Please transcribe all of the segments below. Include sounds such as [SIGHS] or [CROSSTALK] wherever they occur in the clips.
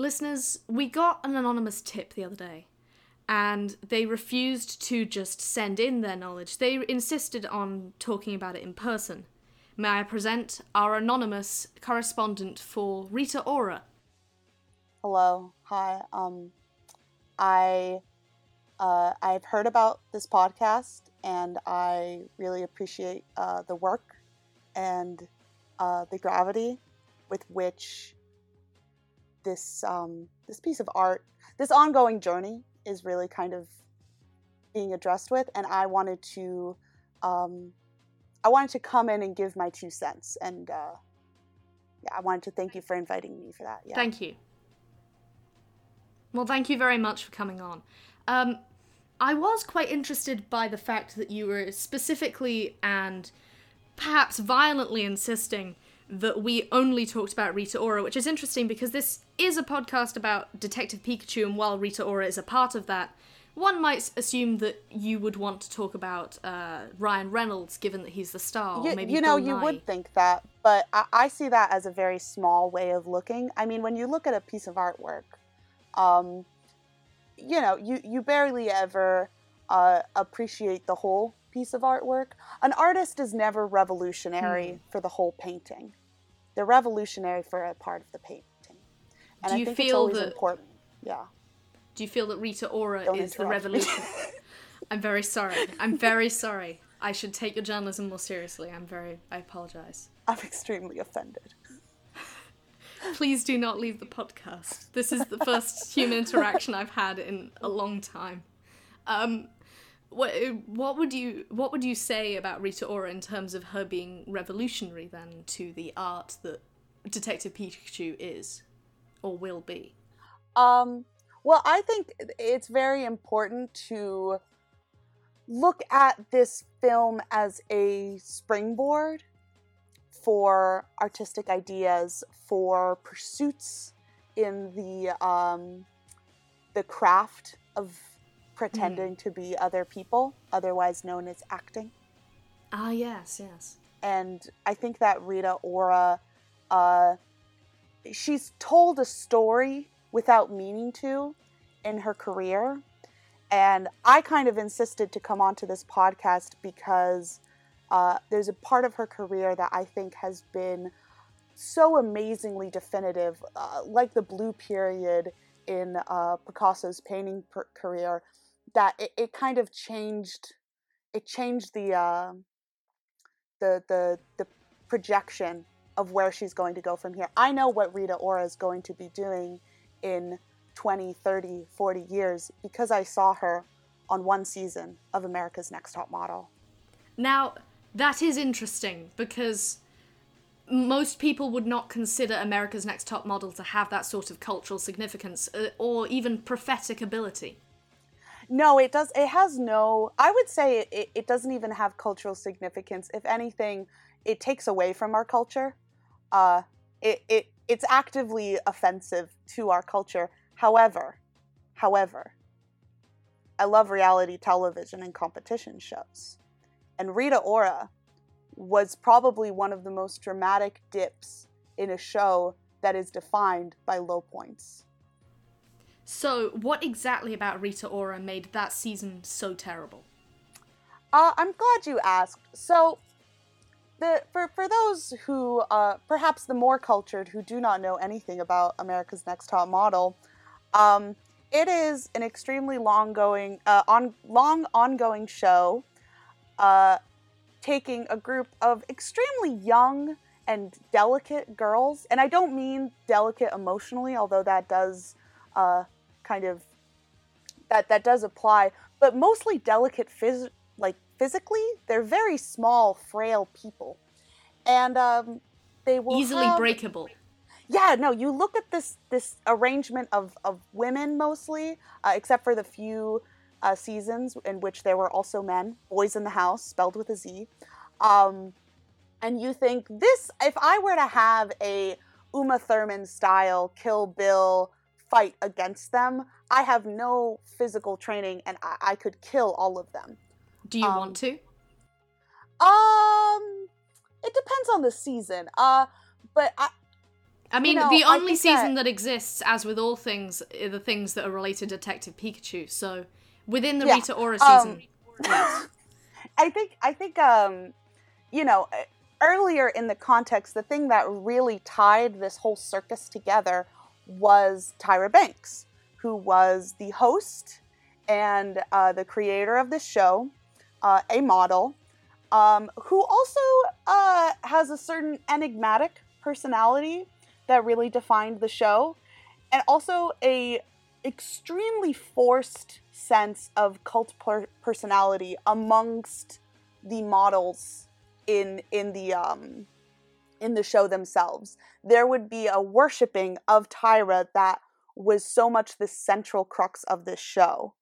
listeners, we got an anonymous tip the other day, and they refused to just send in their knowledge. They insisted on talking about it in person. May I present our anonymous correspondent for Rita Ora? Hello, hi. Um, I uh, I've heard about this podcast, and I really appreciate uh, the work and uh, the gravity with which this um, this piece of art, this ongoing journey, is really kind of being addressed with. And I wanted to um, I wanted to come in and give my two cents, and uh, yeah, I wanted to thank you for inviting me for that. Yeah. Thank you. Well, thank you very much for coming on. Um, I was quite interested by the fact that you were specifically and perhaps violently insisting that we only talked about Rita Ora, which is interesting because this is a podcast about Detective Pikachu, and while Rita Ora is a part of that, one might assume that you would want to talk about uh, Ryan Reynolds, given that he's the star. You, maybe you know, Bill you Nye. would think that, but I, I see that as a very small way of looking. I mean, when you look at a piece of artwork, um, you know, you, you barely ever uh, appreciate the whole piece of artwork. An artist is never revolutionary Hmm. for the whole painting. They're revolutionary for a part of the painting. And Do I you think feel it's always that- important. Yeah. Do you feel that Rita Ora Don't is the revolution? [LAUGHS] I'm very sorry. I'm very sorry. I should take your journalism more seriously. I'm very. I apologize. I'm extremely offended. [LAUGHS] Please do not leave the podcast. This is the first human interaction I've had in a long time. Um, what what would you what would you say about Rita Ora in terms of her being revolutionary then to the art that Detective Pikachu is or will be? Um, well, I think it's very important to look at this film as a springboard for artistic ideas, for pursuits in the um, the craft of pretending to be other people, otherwise known as acting. Ah, yes, yes. and I think that Rita Ora, uh, she's told a story without meaning to in her career. And I kind of insisted to come onto this podcast because uh, there's a part of her career that I think has been so amazingly definitive, uh, like the blue period in uh, Picasso's painting per- career, that it, it kind of changed. It changed the uh, the the the projection of where she's going to go from here. I know what Rita Ora is going to be doing in 20, 30, 40 years because I saw her on one season of America's Next Top Model. Now, that is interesting because most people would not consider America's Next Top Model to have that sort of cultural significance uh, or even prophetic ability. No, it does. It has no. I would say it, it, doesn't even have cultural significance. If anything, it takes away from our culture. Uh, it, it it's actively offensive to our culture. However, however, I love reality television and competition shows, and Rita Ora was probably one of the most dramatic dips in a show that is defined by low points. So, what exactly about Rita Ora made that season so terrible? Uh, I'm glad you asked. So, the for for those who uh, perhaps the more cultured who do not know anything about America's Next Top Model, um, it is an extremely long going uh, on long ongoing show, uh, taking a group of extremely young and delicate girls, and I don't mean delicate emotionally, although that does uh, kind of that that does apply, but mostly delicate phys- like physically. They're very small, frail people, and um, they will Easily have- breakable. yeah, no, you look at this this arrangement of of women mostly, uh, except for the few uh, seasons in which there were also men, boys in the house, spelled with a Z. Um, and you think this, if I were to have a Uma Thurman style Kill Bill fight against them, I have no physical training and I, I could kill all of them. Do you um, want to? Um, it depends on the season. Uh, but I, I mean, know, the only season that- that... exists, as with all things, are the things that are related to Detective Pikachu. So within the Yeah, Rita Ora um, season, yes. [LAUGHS] I think I think um, you know, earlier in the context, the thing that really tied this whole circus together was Tyra Banks, who was the host and uh, the creator of the show, uh, a model, um, who also uh, has a certain enigmatic personality that really defined the show, and also a extremely forced sense of cult per- personality amongst the models in in the um in the show themselves there would be a worshiping of tyra that was so much the central crux of this show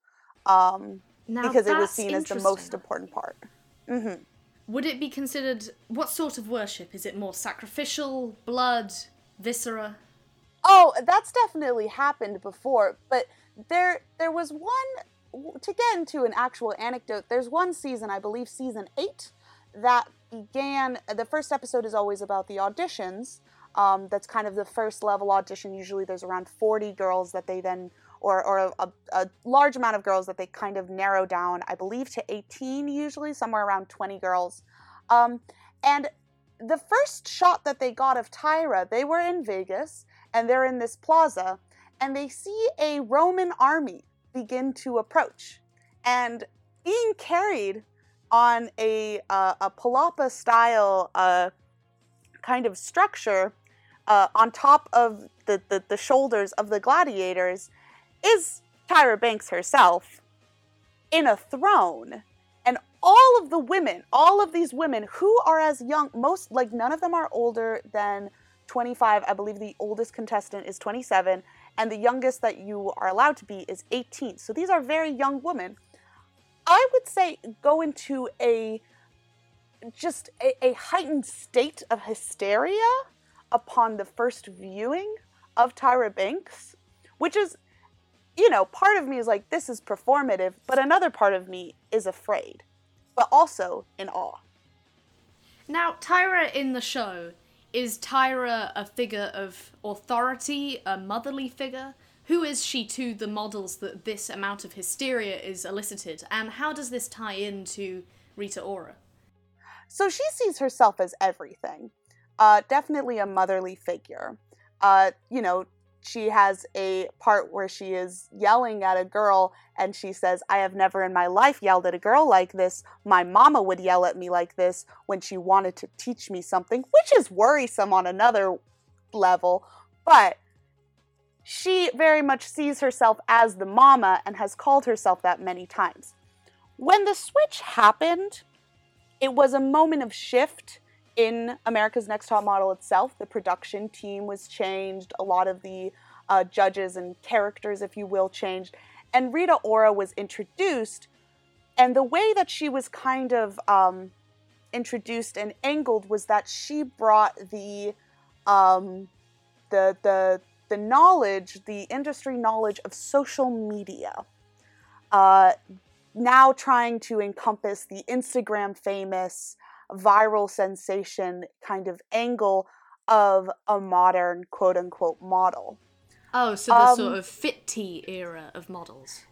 um Now, because it was seen as the most important part hmm Would it be considered what sort of worship? Is it more sacrificial, blood, viscera? Oh, that's definitely happened before, but there there was one to get into an actual anecdote. There's one season, I believe season 8, that began the first episode is always about the auditions. Um, that's kind of the first level audition. Usually there's around 40 girls that they then or, or a, a large amount of girls that they kind of narrow down, I believe, to 18, usually, somewhere around 20 girls. Um, and the first shot that they got of Tyra, they were in Vegas and they're in this plaza and they see a Roman army begin to approach. And being carried on a, uh, a palapa style uh, kind of structure uh, on top of the, the, the shoulders of the gladiators is Tyra Banks herself in a throne. And all of the women, all of these women who are as young, most, like, none of them are older than 25. I believe the oldest contestant is 27, and the youngest that you are allowed to be is 18. So these are very young women. I would say go into a just a, a heightened state of hysteria upon the first viewing of Tyra Banks, which is, you know, part of me is like, this is performative, but another part of me is afraid, but also in awe. Now, Tyra in the show, is Tyra a figure of authority, a motherly figure? Who is she to the models that this amount of hysteria is elicited? And how does this tie into Rita Ora? So she sees herself as everything. Uh, definitely a motherly figure. Uh, you know, she has a part where she is yelling at a girl and she says, I have never in my life yelled at a girl like this. My mama would yell at me like this when she wanted to teach me something, which is worrisome on another level. But she very much sees herself as the mama and has called herself that many times. When the switch happened, it was a moment of shift in America's Next Top Model itself. The production team was changed, a lot of the uh, judges and characters, if you will, changed. And Rita Ora was introduced, and the way that she was kind of um, introduced and angled was that she brought the um, the the the knowledge, the industry knowledge of social media. Uh, now trying to encompass the Instagram famous viral sensation kind of angle of a modern quote unquote model. Oh, so the Um, sort of fit era of models.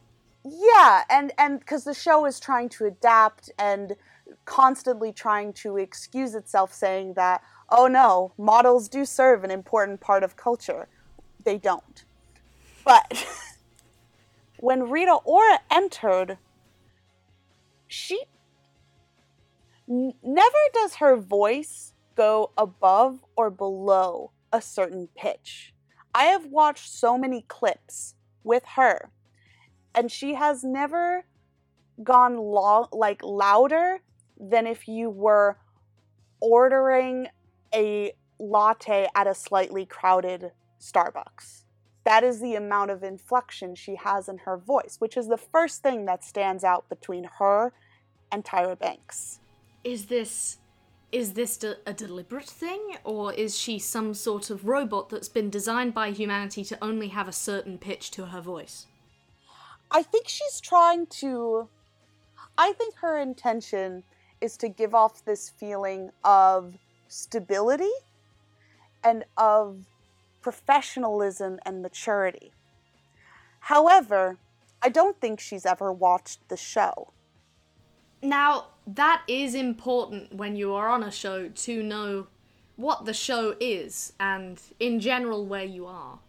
Yeah, and and because the show is trying to adapt and constantly trying to excuse itself, saying that oh no, models do serve an important part of culture. They don't. But [LAUGHS] when Rita Ora entered, she n- never does her voice go above or below a certain pitch. I have watched so many clips with her, and she has never gone lo- like louder than if you were ordering a latte at a slightly crowded Starbucks. That is the amount of inflection she has in her voice, which is the first thing that stands out between her and Tyra Banks. Is this is this de- a deliberate thing or is she some sort of robot that's been designed by humanity to only have a certain pitch to her voice? I think she's trying to. I think her intention is to give off this feeling of stability and of professionalism and maturity. However, I don't think she's ever watched the show. Now, that is important when you are on a show to know what the show is and in general where you are.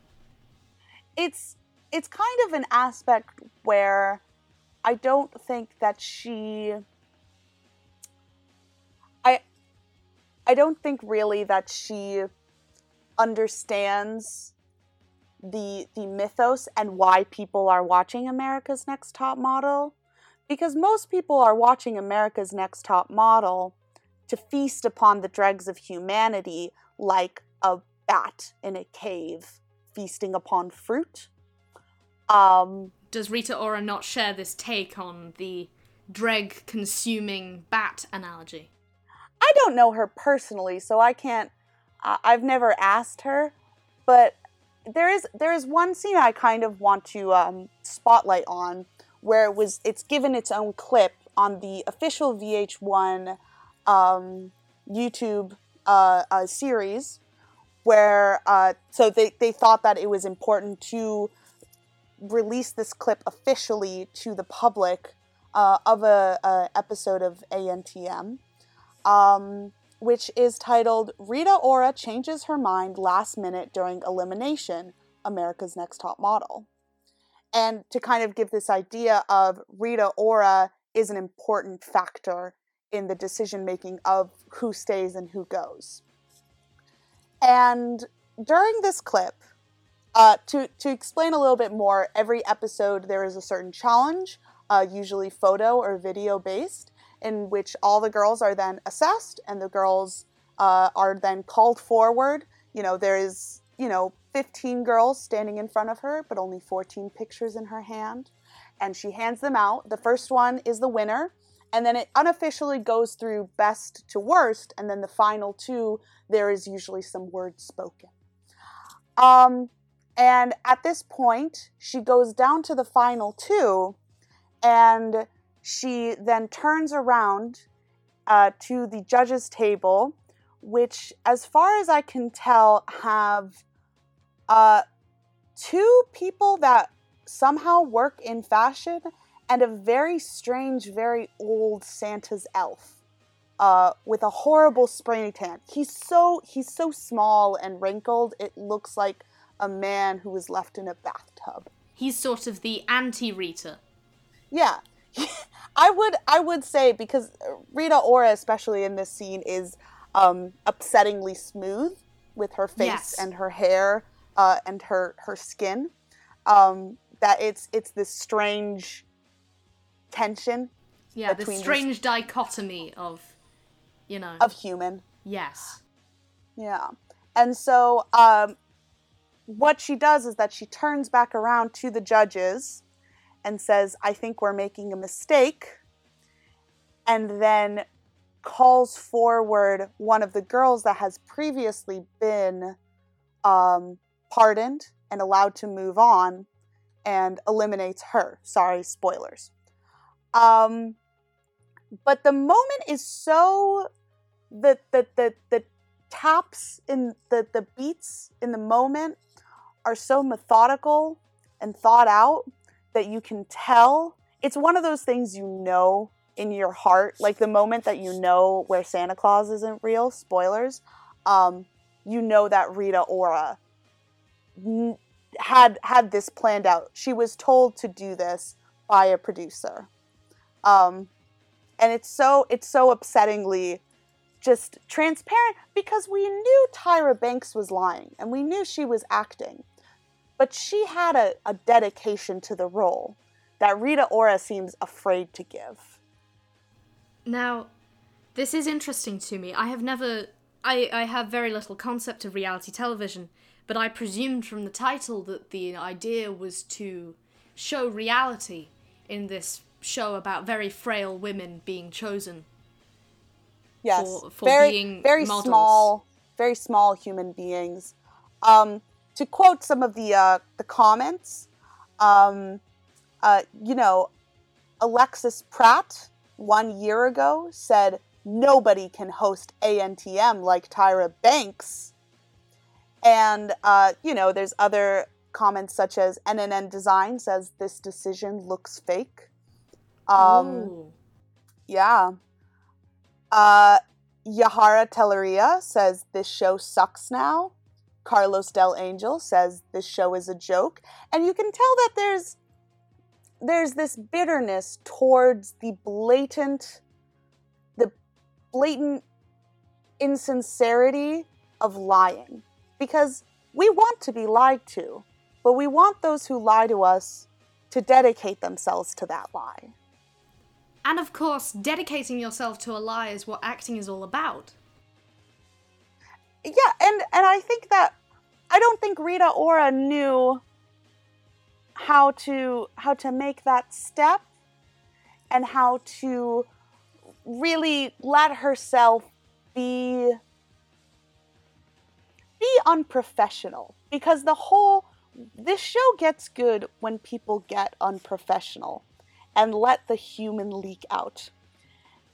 It's it's kind of an aspect where I don't think that she I I don't think really that she understands the the mythos and why people are watching America's Next Top Model because most people are watching America's Next Top Model to feast upon the dregs of humanity like a bat in a cave feasting upon fruit. Um, Does Rita Ora not share this take on the dreg consuming bat analogy? I don't know her personally, so I can't. I've never asked her, but there is there is one scene I kind of want to um, spotlight on where it was it's given its own clip on the official VH1 um, YouTube uh, uh, series where uh, so they, they thought that it was important to release this clip officially to the public uh, of a, a, episode of ANTM, um, which is titled "Rita Ora changes her mind last minute during elimination: America's Next Top Model," and to kind of give this idea of Rita Ora is an important factor in the decision making of who stays and who goes. And during this clip, uh, to, to explain a little bit more, every episode there is a certain challenge, uh, usually photo or video based, in which all the girls are then assessed and the girls uh, are then called forward. You know, there is, you know, 15 girls standing in front of her, but only 14 pictures in her hand. And she hands them out. The first one is the winner, and then it unofficially goes through best to worst, and then the final two, there is usually some words spoken. Um, and at this point, she goes down to the final two, and she then turns around uh, to the judges' table, which, as far as I can tell, have uh, two people that somehow work in fashion and a very strange, very old Santa's elf. Uh, with a horrible spray tan. He's so he's so small and wrinkled. It looks like a man who was left in a bathtub. He's sort of the anti Rita. Yeah, [LAUGHS] I would I would say because Rita Ora, especially in this scene, is um, upsettingly smooth with her face yes. and her hair uh, and her her skin. Um, that it's it's this strange tension. Yeah, the strange this, dichotomy of, you know, of human. Yes. Yeah, and so um, what she does is that she turns back around to the judges and says, "I think we're making a mistake," and then calls forward one of the girls that has previously been um, pardoned and allowed to move on and eliminates her. Sorry, spoilers. Um, but the moment is so the the the the taps in the the beats in the moment are so methodical and thought out that you can tell. It's one of those things you know in your heart like the moment that you know where santa claus isn't real spoilers um, you know that rita ora had had this planned out. She was told to do this by a producer. Um, and it's so it's so upsettingly just transparent because we knew Tyra Banks was lying and we knew she was acting. But she had a, a dedication to the role that Rita Ora seems afraid to give. Now, this is interesting to me. I have never I, I have very little concept of reality television, but I presumed from the title that the idea was to show reality in this show about very frail women being chosen. Yes, for, for very, being very models. small, very small human beings. Um, to quote some of the uh, the comments, um, uh, you know, Alexis Pratt one year ago said nobody can host ANTM like Tyra Banks. And, uh, you know, there's other comments such as NNN Design says this decision looks fake. Um, Ooh. yeah. Uh, Yahara Telleria says this show sucks now. Carlos Del Angel says this show is a joke, and you can tell that there's there's this bitterness towards the blatant the blatant insincerity of lying because we want to be lied to, but we want those who lie to us to dedicate themselves to that lie. And of course, dedicating yourself to a lie is what acting is all about. Yeah and and i think that i don't think rita ora knew how to how to make that step and how to really let herself be be unprofessional. Because the whole this show gets good when people get unprofessional and let the human leak out.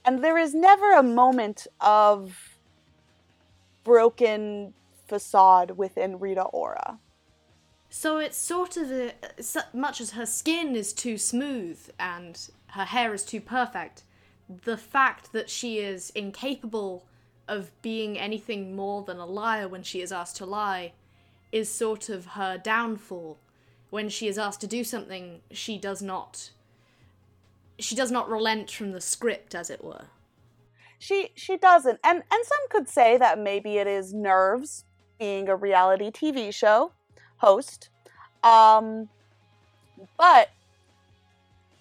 And there is never a moment of broken facade within Rita Ora. So it's sort of a, much as her skin is too smooth and her hair is too perfect, the fact that she is incapable of being anything more than a liar when she is asked to lie is sort of her downfall. When she is asked to do something, she does not she does not relent from the script as it were. She she doesn't. And and some could say that maybe it is nerves being a reality TV show host. Um but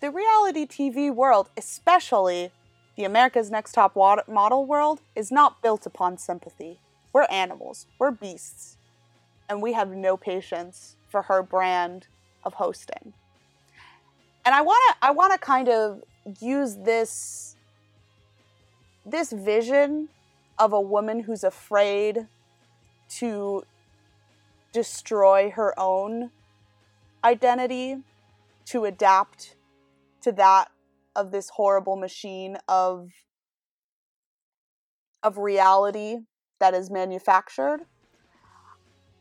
the reality TV world, especially the America's Next Top Model world, is not built upon sympathy. We're animals. We're beasts. And we have no patience for her brand of hosting. And I want to I want to kind of use this this vision of a woman who's afraid to destroy her own identity to adapt to that of this horrible machine of of reality that is manufactured.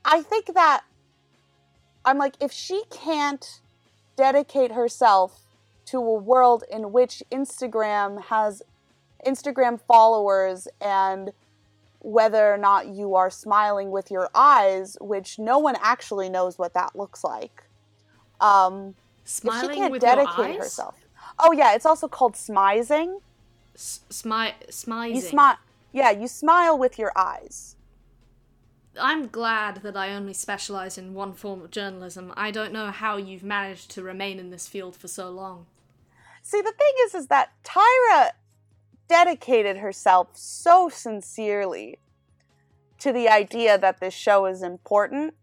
I think that i'm like if she can't dedicate herself to a world in which instagram has instagram followers and whether or not you are smiling with your eyes which no one actually knows what that looks like um if she Smiling can't with dedicate your eyes? herself oh yeah it's also called smizing S- smi- smizing. you smile yeah you smile with your eyes I'm glad that I only specialize in one form of journalism. I don't know how you've managed to remain in this field for so long. see the thing is is that tyra dedicated herself so sincerely to the idea that this show is important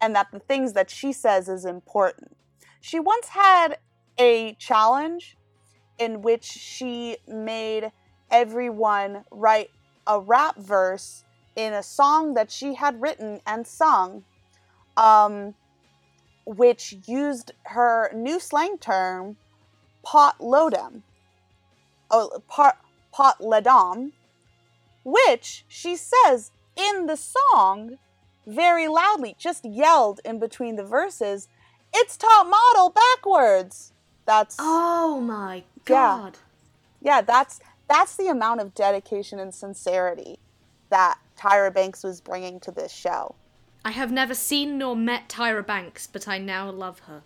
and that the things that she says is important. She once had a challenge in which she made everyone write a rap verse in a song that she had written and sung, um, which used her new slang term, pot lodem, oh, pot La Dame, which she says in the song very loudly, just yelled in between the verses, it's top model backwards. That's Oh my god. Yeah. yeah, that's that's the amount of dedication and sincerity that Tyra Banks was bringing to this show. I have never seen nor met Tyra Banks, but I now love her.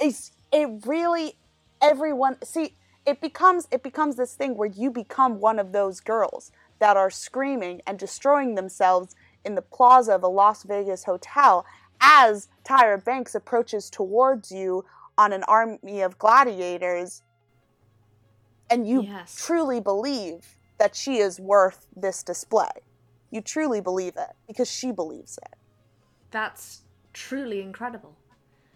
It's it really everyone see it becomes it becomes this thing where you become one of those girls that are screaming and destroying themselves in the plaza of a Las Vegas hotel as Tyra Banks approaches towards you on an army of gladiators and you Yes. truly believe that she is worth this display. You truly believe it because she believes it. That's truly incredible.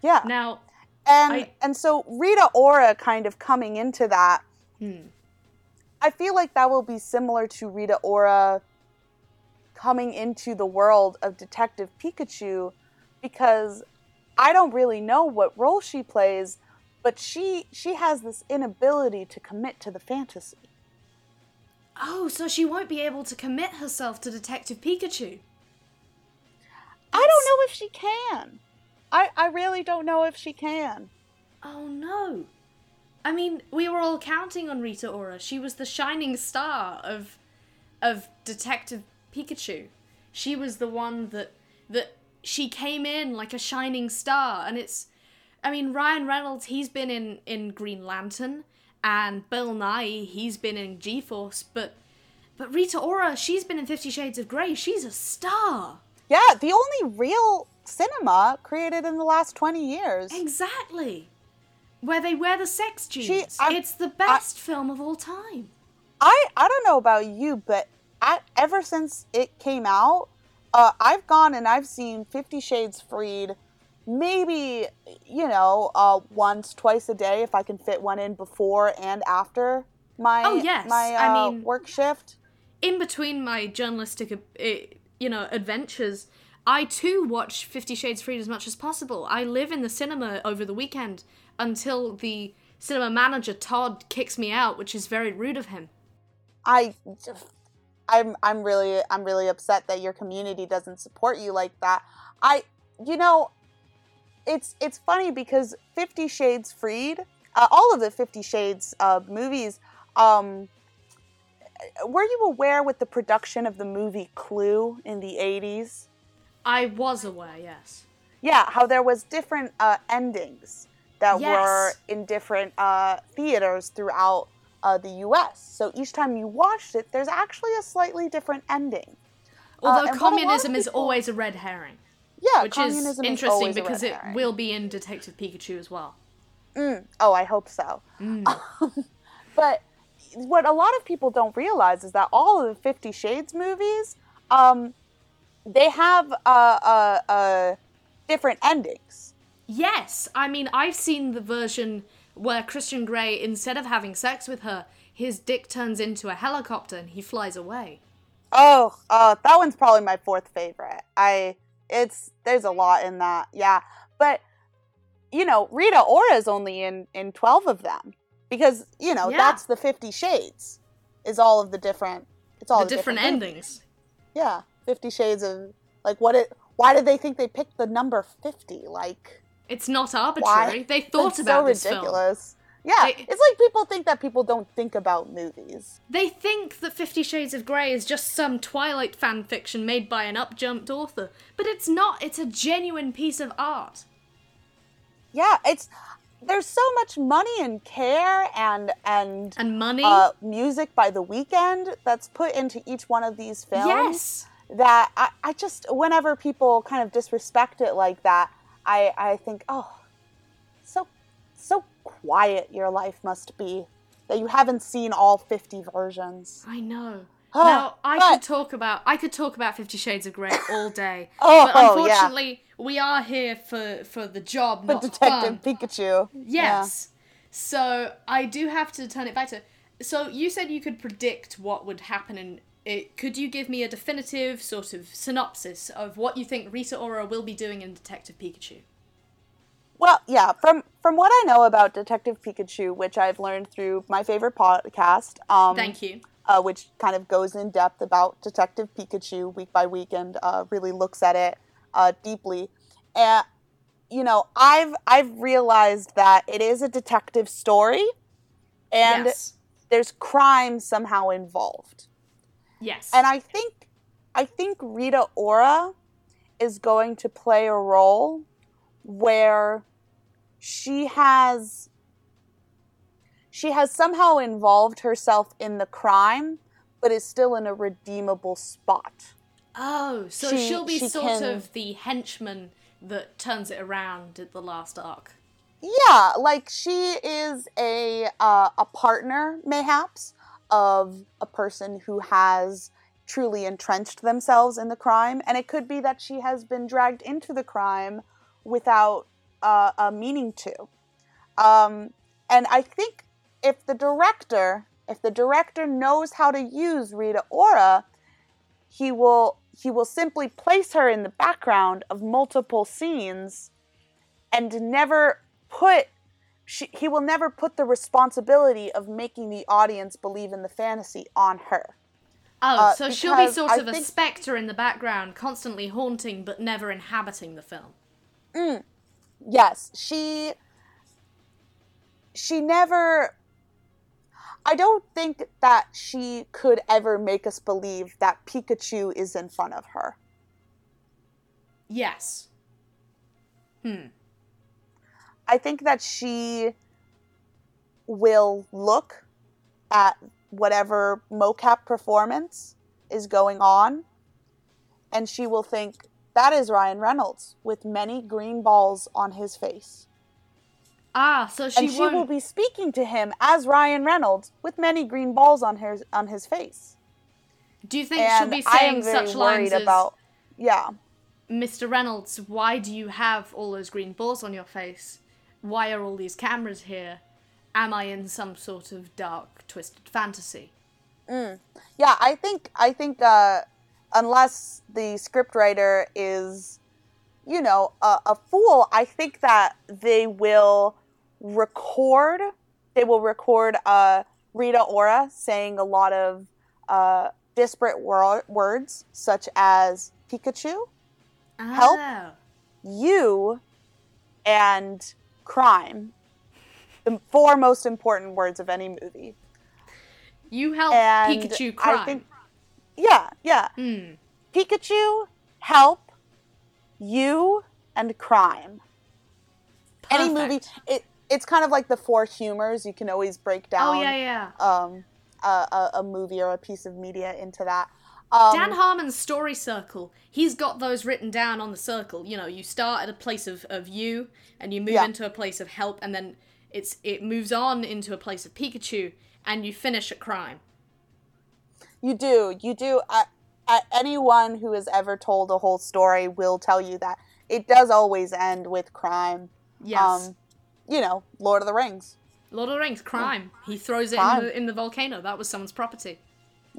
Yeah. Now, and I- and so Rita Ora kind of coming into that hmm, I feel like that will be similar to Rita Ora coming into the world of Detective Pikachu because I don't really know what role she plays, but she she has this inability to commit to the fantasy. oh, so she won't be able to commit herself to Detective Pikachu. I don't know if she can. I I really don't know if she can. Oh no. I mean, we were all counting on Rita Ora. She was the shining star of of Detective Pikachu. She was the one that that she came in like a shining star and it's I mean Ryan Reynolds he's been in in Green Lantern and Bill Nye, he's been in G-Force but but Rita Ora she's been in 50 Shades of Grey. She's a star. Yeah, the only real cinema created in the last 20 years. Exactly. Where they wear the sex jeans. She- I'm- it's the best film of all time. I I don't know about you, but I, ever since it came out, uh, I've gone and I've seen Fifty Shades Freed, maybe you know, uh, once, twice a day if I can fit one in before and after my Oh, yes. my I uh, mean- work shift. in between my journalistic, uh, you know, adventures, I too watch Fifty Shades Freed as much as possible. I live in the cinema over the weekend until the cinema manager Todd kicks me out, which is very rude of him. I I'm I'm really I'm really upset that your community doesn't support you like that. I you know it's it's funny because 50 Shades Freed, uh, all of the 50 Shades uh, movies um were you aware with the production of the movie Clue in the 80s? I was aware, yes. Yeah, how there was different uh, endings that Yes. were in different uh, theaters throughout uh, the U.S. So each time you watched it, there's actually a slightly different ending. Although and what a communism is always a red herring, Yeah, which is interesting a because it herring. will be in Detective Pikachu as well. Mm, oh, I hope so. [LAUGHS] but what a lot of people don't realize is that all of the Fifty Shades movies, um, they have uh, uh, uh, different endings. Yes, I mean I've seen the version where Christian Grey, instead of having sex with her, his dick turns into a helicopter and he flies away. Oh, uh, that one's probably my fourth favorite. I it's there's a lot in that, yeah. But you know, Rita Ora is only in in twelve of them because you know Yeah. that's the Fifty Shades. Is all of the different. It's all the the different movies. endings. Yeah, Fifty Shades of like what it. Why did they think they picked the number fifty? Like It's not arbitrary. Why? They thought that's about so this film. ridiculous. Yeah, They- it's like people think that people don't think about movies. They think that Fifty Shades of Grey is just some Twilight fan fiction made by an upjumped author, but it's not. It's a genuine piece of art. Yeah, it's there's so much money and care and and And money. uh, music by the Weeknd that's put into each one of these films yes. That I, I just whenever people kind of disrespect it like that I, I think oh so so quiet your life must be that you haven't seen all 50 versions I know. Ah, now I but- could talk about I could talk about Fifty Shades of Grey all [COUGHS] day. Oh, but yeah. unfortunately, we are here for for the job, but not detective fun. pikachu Yes. So I do have to turn it back to. So you said you could predict what would happen in it. Could you give me a definitive sort of synopsis of what you think Rita Ora will be doing in Detective Pikachu? Well, yeah, from from what I know about Detective Pikachu, which I've learned through my favorite podcast, um, Thank you. uh, which kind of goes in depth about Detective Pikachu week by week and uh, really looks at it uh, deeply. And you know, I've I've realized that it is a detective story, and yes. there's crime somehow involved. Yes. And I think I think Rita Ora is going to play a role where she has she has somehow involved herself in the crime but is still in a redeemable spot. oh, so she- she'll be she sort can- of the henchman that turns it around at the last arc. Yeah, like she is a uh, a partner, mayhaps, of a person who has truly entrenched themselves in the crime, and it could be that she has been dragged into the crime without uh, a meaning to. Um, and I think if the director, if the director knows how to use Rita Ora, he will he will simply place her in the background of multiple scenes and never put she, he will never put the responsibility of making the audience believe in the fantasy on her. Oh, Uh, so she'll be sort I of a think- spectre in the background, constantly haunting but never inhabiting the film. yes she she never i don't think that she could ever make us believe that pikachu is in front of her Yes. Hmm. I think that she will look at whatever mocap performance is going on and she will think that is ryan reynolds with many green balls on his face Ah, so she and she won't. will be speaking to him as Ryan Reynolds with many green balls on his on his face. Do you think And she'll be saying such lines as, about yeah. "Mr. Reynolds, why do you have all those green balls on your face? Why are all these cameras here? Am I in some sort of dark, twisted fantasy?" Yeah, I think I think uh, unless the scriptwriter is, you know, a, a fool, I think that they will record. They will record uh, Rita Ora saying a lot of uh, disparate wor- words, such as Pikachu, Help? Oh. you, and crime. The four most important words of any movie. You help And Pikachu crime. I think, yeah, yeah. Hmm. Pikachu, help, you, and crime. Any movie, it it's kind of like the four humors. You can always break down Oh yeah, yeah. um a, a, a movie or a piece of media into that. Um, Dan Harmon's story circle, he's got those written down on the circle. You know, you start at a place of, of you and you move Yeah. into a place of help and then it's it moves on into a place of Pikachu and you finish at crime. You do. You do. Uh, uh, anyone who has ever told a whole story will tell you that it does always end with crime. Yes. Um, you know, Lord of the Rings. Lord of the Rings, crime. He throws it in the in the volcano. That was someone's property.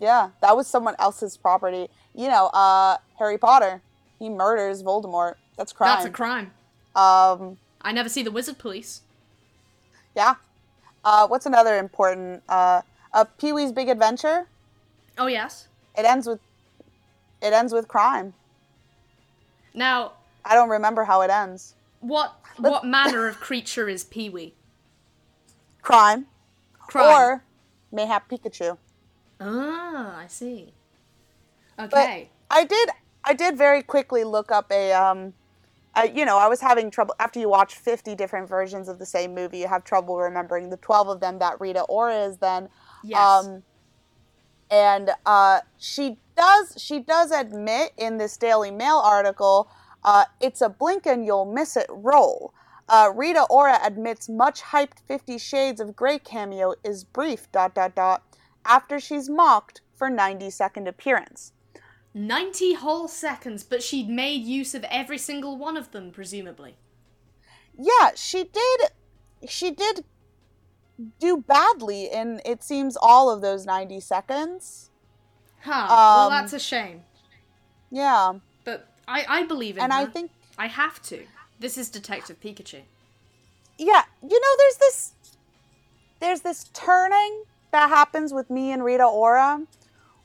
Yeah, that was someone else's property. You know, uh, Harry Potter. He murders Voldemort. That's crime. That's a crime. Um, I never see the wizard police. yeah. Uh, what's another important? Uh, uh, Pee Wee's Big Adventure. Oh yes. It ends with. It ends with crime. Now, I don't remember how it ends. what what manner of creature is Pee-wee? [LAUGHS] Crime, Crime. or mayhap Pikachu. Ah, I see. But Okay. I did. I did very quickly look up a. Um, I, you know, I was having trouble after you watch fifty different versions of the same movie. You have trouble remembering the twelve of them that Rita Ora is. Then, yes. um, and uh, she does. She does admit in this Daily Mail article, uh, it's a blink and you'll miss it role. Uh, Rita Ora admits much hyped Fifty Shades of Grey cameo is brief. Dot dot dot. After she's mocked for ninety second appearance. 90 whole seconds, but she'd made use of every single one of them, presumably. yeah she did she did do badly in it seems all of those 90 seconds Huh. well, Um, that's a shame. yeah But I, I believe in and her. i think I have to. This is Detective Pikachu. yeah you know there's this there's this turning that happens with me and rita ora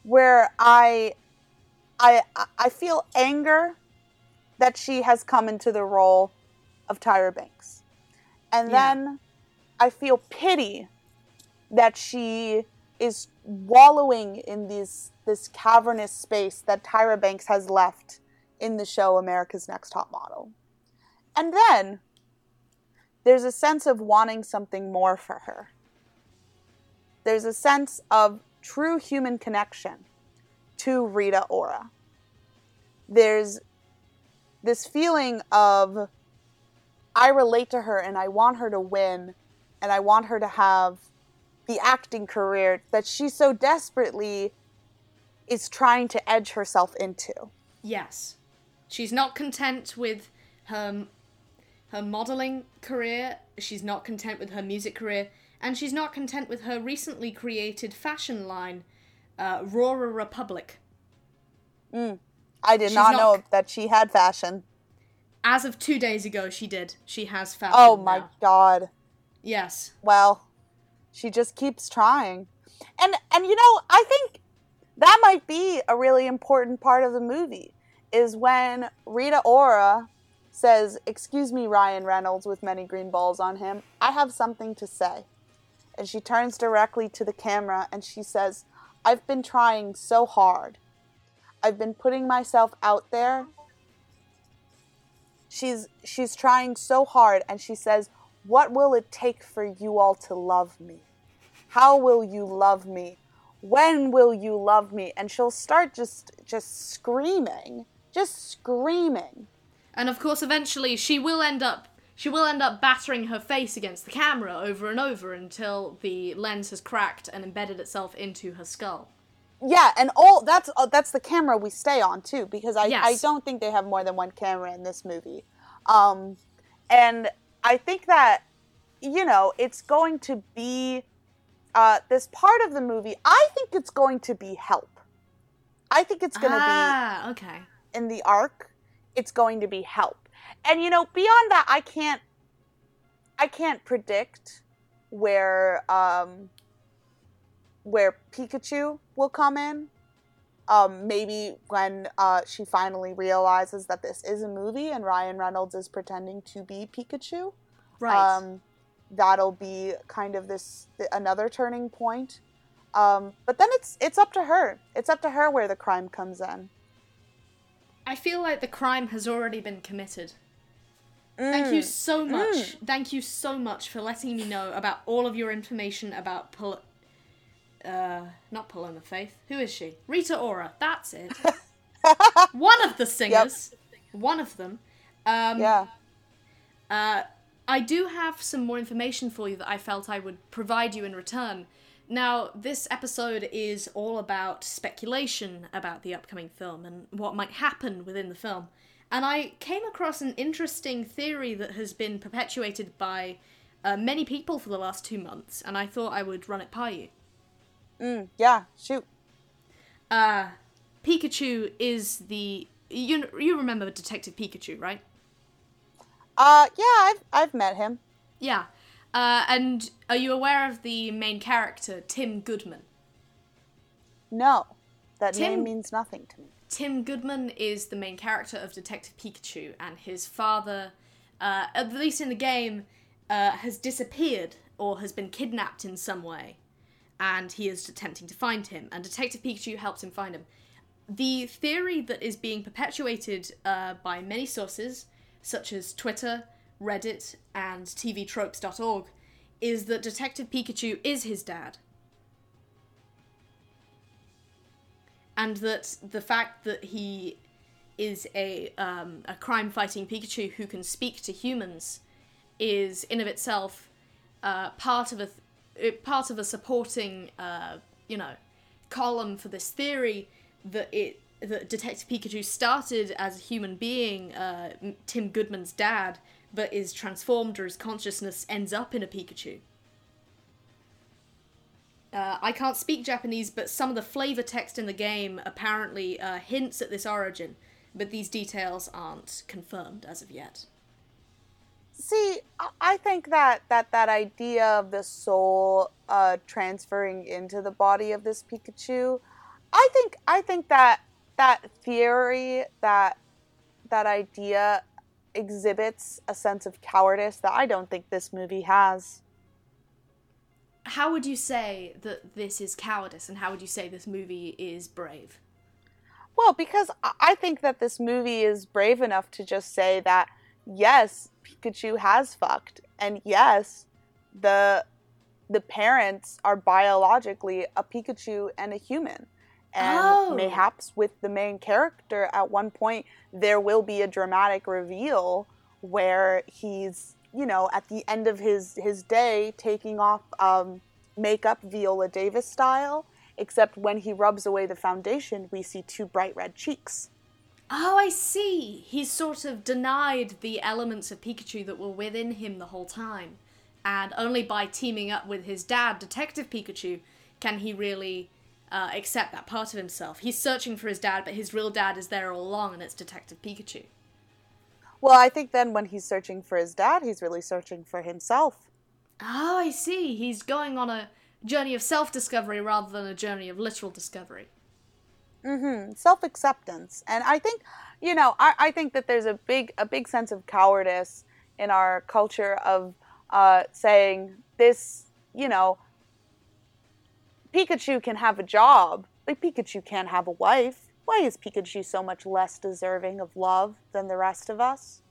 where i i i feel anger that she has come into the role of tyra banks and Yeah. then i feel pity that she is wallowing in this this cavernous space that Tyra Banks has left in the show America's Next Top Model. And then there's a sense of wanting something more for her. There's a sense of true human connection to Rita Ora. There's this feeling of I relate to her and I want her to win and I want her to have the acting career that she so desperately is trying to edge herself into. Yes. She's not content with her her modeling career, she's not content with her music career, and she's not content with her recently created fashion line, uh, Rora Republic. I did not not- know that she had fashion. As of two days ago, she did. She has fashion. Oh my now. god. Yes. Well, she just keeps trying. And and you know, I think that might be a really important part of the movie is when Rita Ora says, Excuse me, Ryan Reynolds, with many green balls on him, I have something to say. And she turns directly to the camera and she says, I've been trying so hard. I've been putting myself out there. She's she's trying so hard and she says, "What will it take for you all to love me? How will you love me? When will you love me?" And she'll start just just screaming, just screaming. And of course eventually she will end up she will end up battering her face against the camera over and over until the lens has cracked and embedded itself into her skull. Yeah, and all that's uh, that's the camera we stay on too because I Yes. I don't think they have more than one camera in this movie. Um and I think that you know, it's going to be uh this part of the movie, I think it's going to be help. I think it's going to be ah, okay. in the arc, it's going to be help. And you know, beyond that, I can't I can't predict where um where Pikachu will come in. Um, maybe when uh, she finally realizes that this is a movie and Ryan Reynolds is pretending to be Pikachu. Right. Um, that'll be kind of this another turning point. Um, but then it's it's up to her. It's up to her where the crime comes in. I feel like the crime has already been committed. Thank you Mm. so much. Thank you so much for letting me know about all of your information about Pal- uh not Paloma Faith. Who is she? Rita Ora. That's it. [LAUGHS] One of the singers. One of them. Um Yeah. uh I do have some more information for you that I felt I would provide you in return. Now, this episode is all about speculation about the upcoming film and what might happen within the film. And I came across an interesting theory that has been perpetuated by uh, many people for the last two months, and I thought I would run it by you. Mm, yeah. Shoot. Uh, Pikachu is the. You, you remember Detective Pikachu, right? Uh, yeah, I've I've met him. Yeah. Uh, and are you aware of the main character, Tim Goodman? No, that Tim- name means nothing to me. Tim Goodman is the main character of Detective Pikachu, and his father, uh, at least in the game, uh, has disappeared or has been kidnapped in some way, and he is attempting to find him, and Detective Pikachu helps him find him. The theory that is being perpetuated uh, by many sources, such as Twitter, Reddit, and TVTropes.org, is that Detective Pikachu is his dad. And that the fact that he is a um, a crime fighting Pikachu who can speak to humans is in of itself uh, part of a th- uh, part of a supporting uh, you know column for this theory that it that Detective Pikachu started as a human being, uh, Tim Goodman's dad, but is transformed or his consciousness ends up in a Pikachu. Uh, I can't speak Japanese, but some of the flavor text in the game apparently uh, hints at this origin, but these details aren't confirmed as of yet. See, I- think that that that idea of the soul uh, transferring into the body of this Pikachu, I think I think that that theory that that idea exhibits a sense of cowardice that I don't think this movie has. How would you say that this is cowardice, and how would you say this movie is brave? Well, because I- think that this movie is brave enough to just say that yes, Pikachu has fucked, and yes, the the parents are biologically a Pikachu and a human. And Oh. mayhaps with the main character at one point there will be a dramatic reveal where he's, you know, at the end of his his day taking off um, makeup Viola Davis style except when he rubs away the foundation, we see two bright red cheeks. Oh, I see. He's sort of denied the elements of Pikachu that were within him the whole time. And only by teaming up with his dad, Detective Pikachu, can he really uh, accept that part of himself. He's searching for his dad, but his real dad is there all along, and it's Detective Pikachu. Well, I think then when he's searching for his dad, he's really searching for himself. Oh, I see. He's going on a journey of self discovery rather than a journey of literal discovery. Mm-hmm. Self acceptance, and I think, you know, I, I think that there's a big a big sense of cowardice in our culture of uh, saying this, you know, Pikachu can have a job, but Pikachu can't have a wife. Why is Pikachu so much less deserving of love than the rest of us?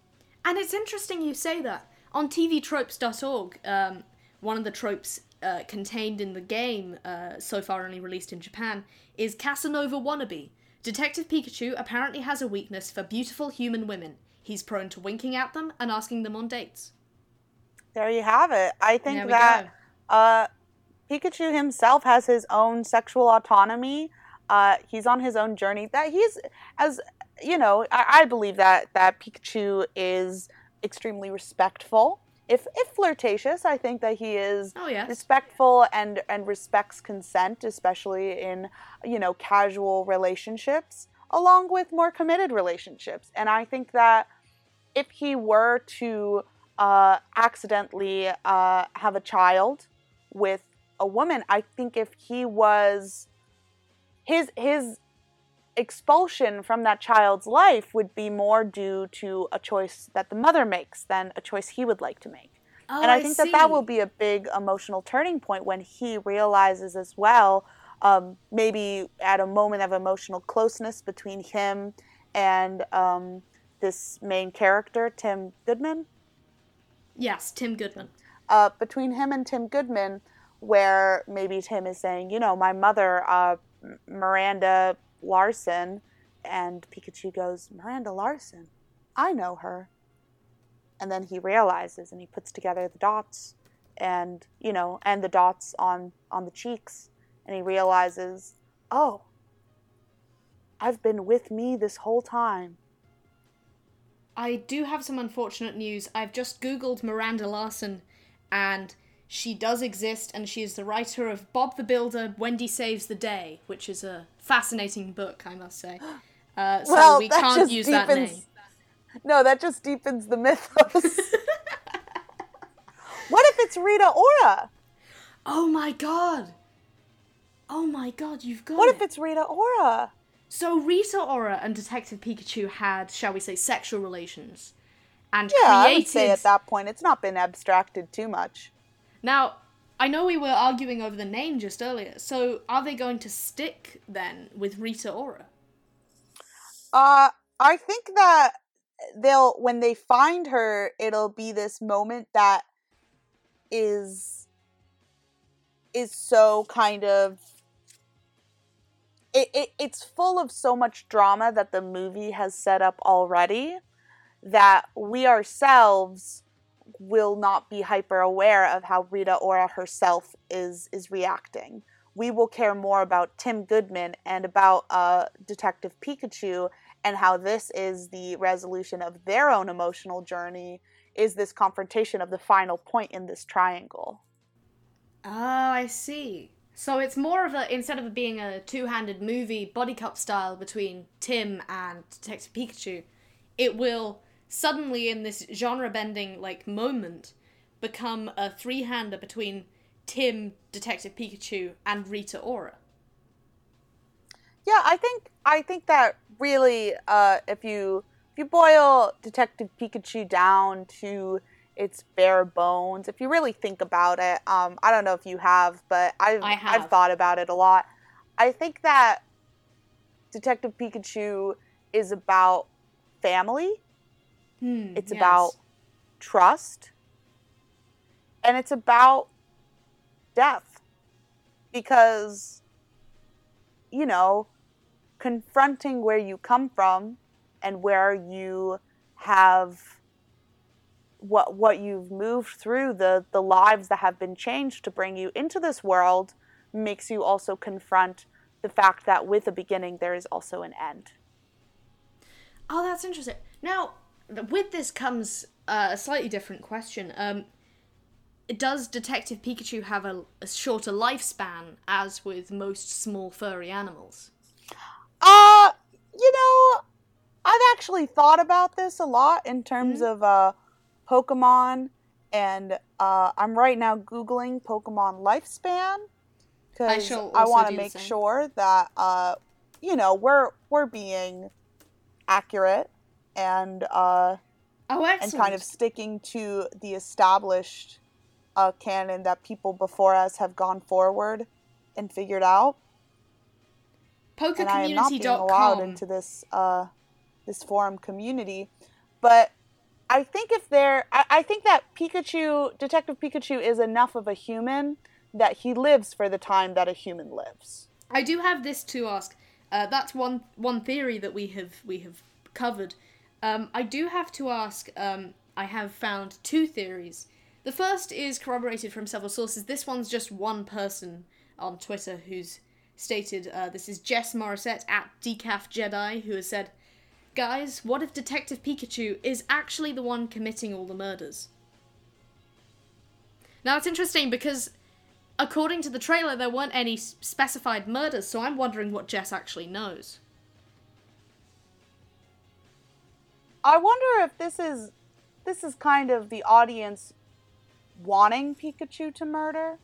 And it's interesting you say that. On TVTropes.org, um, one of the tropes uh, contained in the game, uh, so far only released in Japan, is Casanova Wannabe. Detective Pikachu apparently has a weakness for beautiful human women. He's prone to winking at them and asking them on dates. There you have it. I think that uh, Pikachu himself has his own sexual autonomy. Uh, he's on his own journey. That he's as you know, I, I believe that that Pikachu is extremely respectful if if flirtatious, I think that he is oh, yes. respectful and and respects consent, especially in you know casual relationships, along with more committed relationships. And I think that if he were to uh, accidentally uh, have a child with a woman, I think if he was his his expulsion from that child's life would be more due to a choice that the mother makes than a choice he would like to make. Oh, and I think I that that will be a big emotional turning point when he realizes as well, um, maybe at a moment of emotional closeness between him and um, this main character, Tim Goodman. Yes, Tim Goodman. Uh, between him and Tim Goodman, where maybe Tim is saying, you know, my mother, uh, Miranda Larson. And Pikachu goes, Miranda Larson, I know her. And then he realizes and he puts together the dots and, you know, and the dots on, on the cheeks. And he realizes, oh, I've been with me this whole time. I do have some unfortunate news. I've just Googled Miranda Larson and she does exist, and she is the writer of Bob the Builder, Wendy Saves the Day, which is a fascinating book, I must say. [GASPS] Uh, so well, we can't use deepens, that name. No, that just deepens the mythos. [LAUGHS] what if it's Rita Ora? Oh my god! Oh my god, you've got What it. if it's Rita Ora? So Rita Ora and Detective Pikachu had, shall we say, sexual relations, and Yeah, created. I would say at that point it's not been abstracted too much. Now, I know we were arguing over the name just earlier. So are they going to stick then with Rita Ora? Uh, I think that they'll when they find her, it'll be this moment that is is so kind of it, it it's full of so much drama that the movie has set up already that we ourselves will not be hyper aware of how Rita Ora herself is is reacting. We will care more about Tim Goodman and about uh, Detective Pikachu and how this is the resolution of their own emotional journey. Is this confrontation of the final point in this triangle? Oh, I see. So it's more of a instead of being a two-handed movie buddy cop style between Tim and Detective Pikachu, it will suddenly in this genre bending like moment become a three-hander between Tim, Detective Pikachu, and Rita Ora. Yeah, I think I think that really, uh, if you if you boil Detective Pikachu down to its bare bones, if you really think about it, um, I don't know if you have, but I've I have. I've thought about it a lot. I think that Detective Pikachu is about family. Hmm, It's yes. about trust. And it's about death. Because, you know, confronting where you come from and where you have what what you've moved through the the lives that have been changed to bring you into this world makes you also confront the fact that with a beginning there is also an end. Oh, that's interesting. Now, with this comes uh, a slightly different question. Um, does Detective Pikachu have a, a shorter lifespan, as with most small furry animals? Uh, you know, I've actually thought about this a lot in terms of uh, Pokemon, and uh, I'm right now Googling Pokemon lifespan because shall I want to make sure that, uh, you know, we're we're being accurate and uh, oh, and kind of sticking to the established uh, canon that people before us have gone forward and figured out. And I am not being allowed PokeCommunity.com. into this uh, this forum community, but I think if there, I, I think that Pikachu, Detective Pikachu, is enough of a human that he lives for the time that a human lives. I do have this to ask. Uh, that's one one theory that we have we have covered. Um, I do have to ask. Um, I have found two theories. The first is corroborated from several sources. This one's just one person on Twitter who's stated uh, this is Jess Morissette at Decaf Jedi who has said, "Guys, what if Detective Pikachu is actually the one committing all the murders?" Now it's interesting because according to the trailer, there weren't any specified murders, so I'm wondering what Jess actually knows. I wonder if this is this is kind of the audience wanting Pikachu to murder.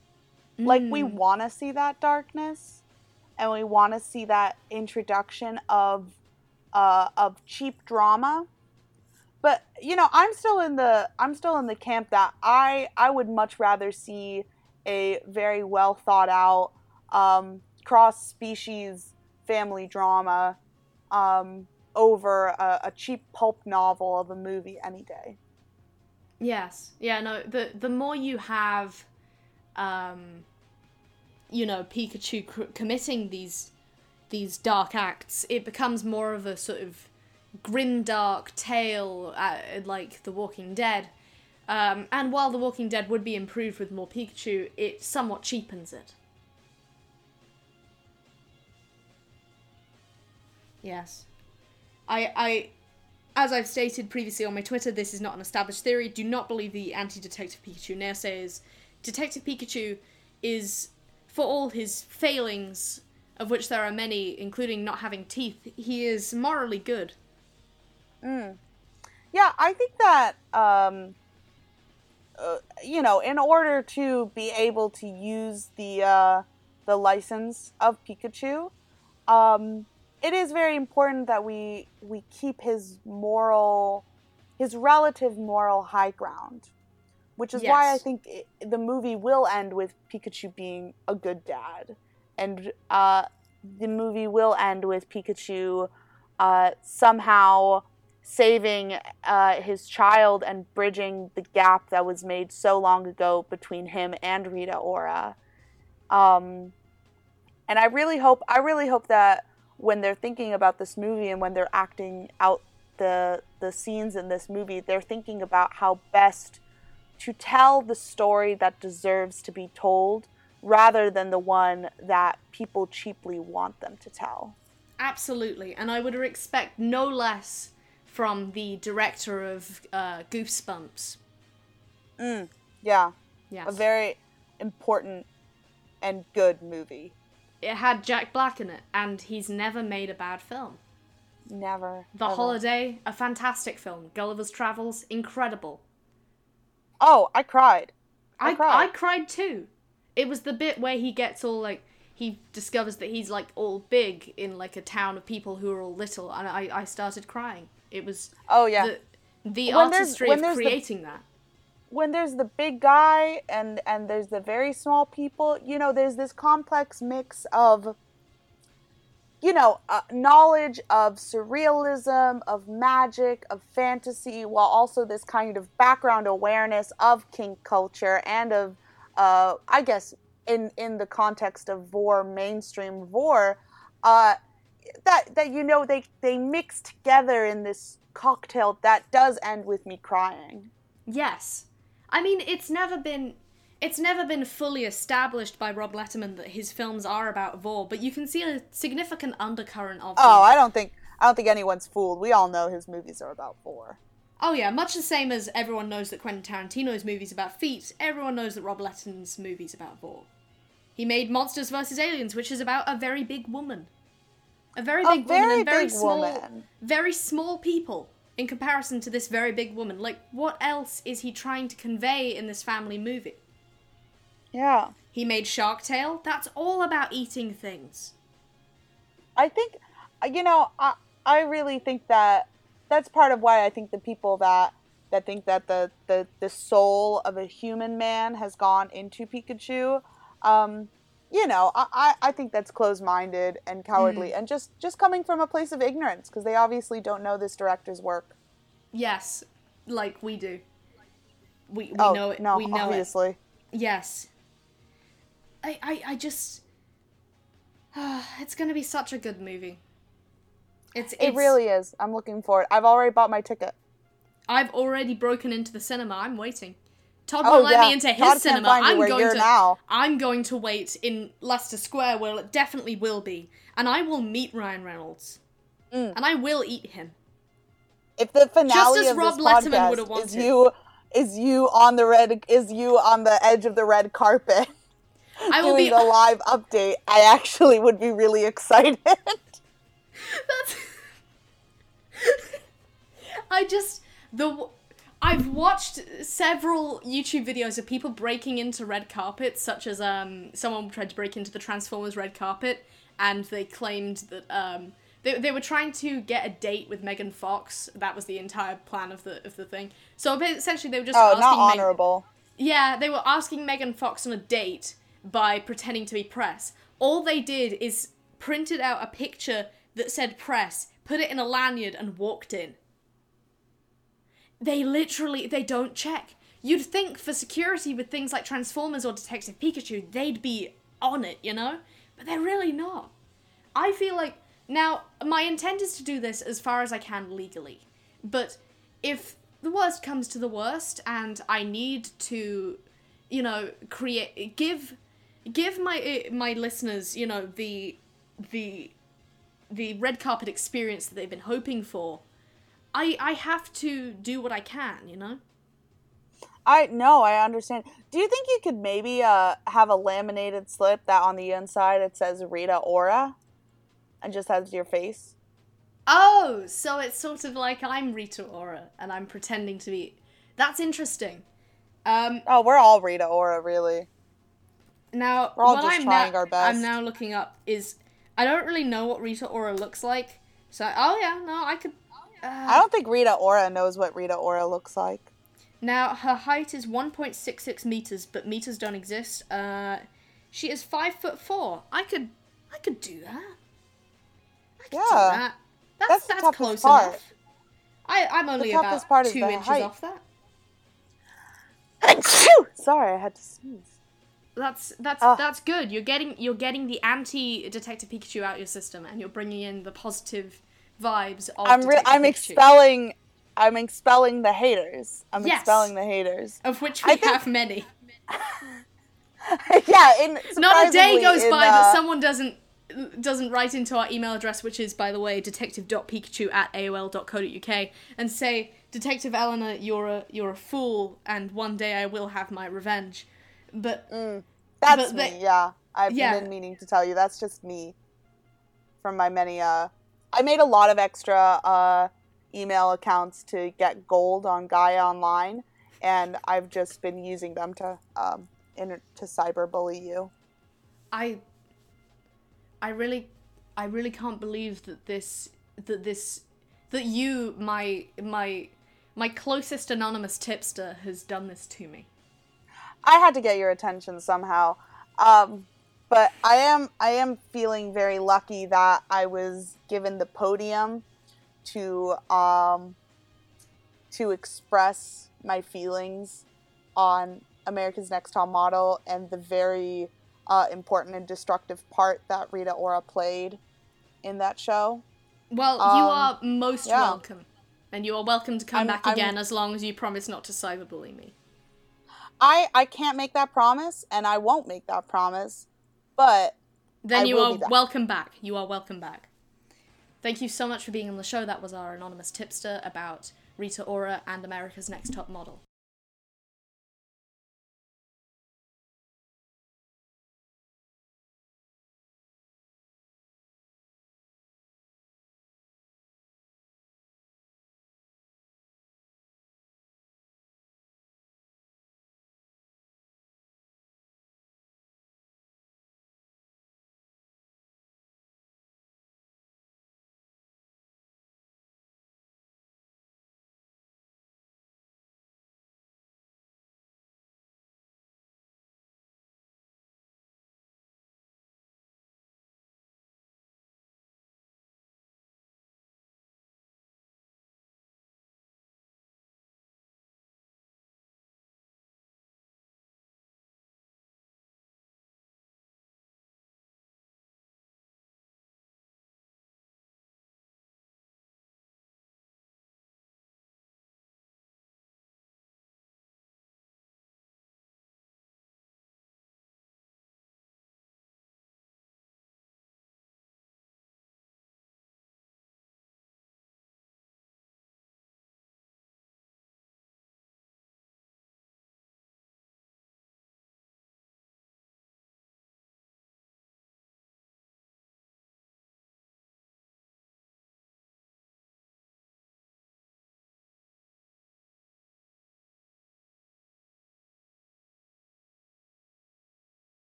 Like we Mm. want to see that darkness, and we want to see that introduction of uh, of cheap drama. But you know, I'm still in the I'm still in the camp that I I would much rather see a very well thought out um, cross species family drama um, over a, a cheap pulp novel of a movie any day. Yes. Yeah, no, the the more you have um you know, Pikachu c- committing these these dark acts, it becomes more of a sort of grim dark tale uh, like The Walking Dead. Um, and while The Walking Dead would be improved with more Pikachu, it somewhat cheapens it. Yes. I I as I've stated previously on my Twitter, this is not an established theory. Do not believe the anti-Detective Pikachu naysayers. Detective Pikachu is, for all his failings, of which there are many, including not having teeth, he is morally good. Yeah, I think that um, uh, you know, in order to be able to use the uh, the license of Pikachu, um, it is very important that we we keep his moral, his relative moral high ground, which is why I think it, the movie will end with Pikachu being a good dad, and uh, the movie will end with Pikachu uh, somehow saving uh, his child and bridging the gap that was made so long ago between him and Rita Ora. Um, and I really hope I really hope that when they're thinking about this movie and when they're acting out the the scenes in this movie, they're thinking about how best to tell the story that deserves to be told rather than the one that people cheaply want them to tell. Absolutely, and I would expect no less from the director of uh, Goosebumps. Yeah, Yes. a very important and good movie. It had Jack Black in it, and he's never made a bad film. Never. The ever. Holiday, a fantastic film. Gulliver's Travels, incredible. Oh, I cried. I, I cried. I cried too. It was the bit where he gets all like he discovers that he's like all big in like a town of people who are all little, and I I started crying. It was Oh yeah. the the When there's- artistry when of there's the- creating that. When there's the big guy and and there's the very small people, you know, there's this complex mix of you know, uh, knowledge of surrealism, of magic, of fantasy, while also this kind of background awareness of kink culture and of, uh, I guess, in in the context of vore, mainstream vore, uh, that that you know they they mix together in this cocktail that does end with me crying. Yes. I mean, it's never been it's never been fully established by Rob Letterman that his films are about Vore, but you can see a significant undercurrent of Oh, them. I don't think I don't think anyone's fooled. We all know his movies are about war. Oh yeah, much the same as everyone knows that Quentin Tarantino's movie's about feet, everyone knows that Rob Letterman's movie's about Vore. He made Monsters vs. Aliens, which is about a very big woman. A very A big woman very and very small woman. very small people in comparison to this very big woman. Like what else is he trying to convey in this family movie? Yeah. He made Shark Tale. That's all about eating things. I think you know, I I really think that that's part of why I think the people that that think that the the, the soul of a human man has gone into Pikachu. Um, you know, I, I think that's closed minded and cowardly Mm. and just, just coming from a place of ignorance because they obviously don't know this director's work. Yes, like we do. We we oh, know it. no, we know it. obviously. Yes. I I I just. [SIGHS] it's gonna be such a good movie. It's, It really is. I'm looking forward. I've already bought my ticket. I've already broken into the cinema. I'm waiting. Todd Oh, won't let me into his Todd cinema. I'm going to. now. I'm going to wait in Leicester Square, where it definitely will be, and I will meet Ryan Reynolds, Mm. and I will eat him. If the finale just as of Rob this Letterman podcast is wanted. you is you on the red is you on the edge of the red carpet I will [LAUGHS] doing be. the live update, I actually would be really excited. [LAUGHS] That's. [LAUGHS] I just the I've watched several YouTube videos of people breaking into red carpets, such as um someone tried to break into the Transformers red carpet, and they claimed that um they, they were trying to get a date with Megan Fox. That was the entire plan of the of the thing. So essentially, they were just oh, asking not Meg- honorable. yeah, they were asking Megan Fox on a date by pretending to be press. All they did is printed out a picture that said press, put it in a lanyard, and walked in. They literally they don't check. You'd think for security with things like Transformers or Detective Pikachu, they'd be on it, you know? But they're really not. I feel like now my intent is to do this as far as I can legally. But if the worst comes to the worst and I need to, you know, create give give my uh, my listeners, you know, the the the red carpet experience that they've been hoping for, I I have to do what I can, you know? I no, I understand. Do you think you could maybe uh have a laminated slip that on the inside it says Rita Ora and just has your face? Oh, so it's sort of like I'm Rita Ora and I'm pretending to be. That's interesting. Um, Oh, we're all Rita Ora, really. now We're all just I'm trying now, our best. I'm now looking up is I don't really know what Rita Ora looks like. So oh yeah, no, I could. Uh, I don't think Rita Ora knows what Rita Ora looks like. Now her height is 1.66 meters, but meters don't exist. Uh, she is five foot four. I could, I could do that. I could do Yeah. that. That's That's that's, close part. enough. I I'm only about two inches height. off that. [COUGHS] Sorry, I had to sneeze. That's that's Ugh. that's good. You're getting you're getting the anti Detective Pikachu out your system, and you're bringing in the positive vibes of. I'm re- I'm expelling I'm expelling the haters. I'm Yes. expelling the haters. of which we think- have many. [LAUGHS] yeah, in Not a day goes in, by uh, that someone doesn't doesn't write into our email address, which is by the way detective.pikachu at aol.co.uk, and say, Detective Eleanor, you're a you're a fool, and one day I will have my revenge. But That's but me. they- yeah, I've Yeah. been meaning to tell you. That's just me. From my many, uh, I made a lot of extra uh, email accounts to get gold on Gaia Online, and I've just been using them to um, inter- to cyberbully you. I I really I really can't believe that this that this that you my my my closest anonymous tipster has done this to me. I had to get your attention somehow. Um, but I am I am feeling very lucky that I was given the podium to um, to express my feelings on America's Next Top Model and the very uh, important and destructive part that Rita Ora played in that show. Well, you Um, are most yeah. welcome. And you are welcome to come I'm- back I'm- again as long as you promise not to cyberbully me. I I can't make that promise, and I won't make that promise, but Then I you are welcome back. You are welcome back. Thank you so much for being on the show. That was our anonymous tipster about Rita Ora and America's Next Top Model.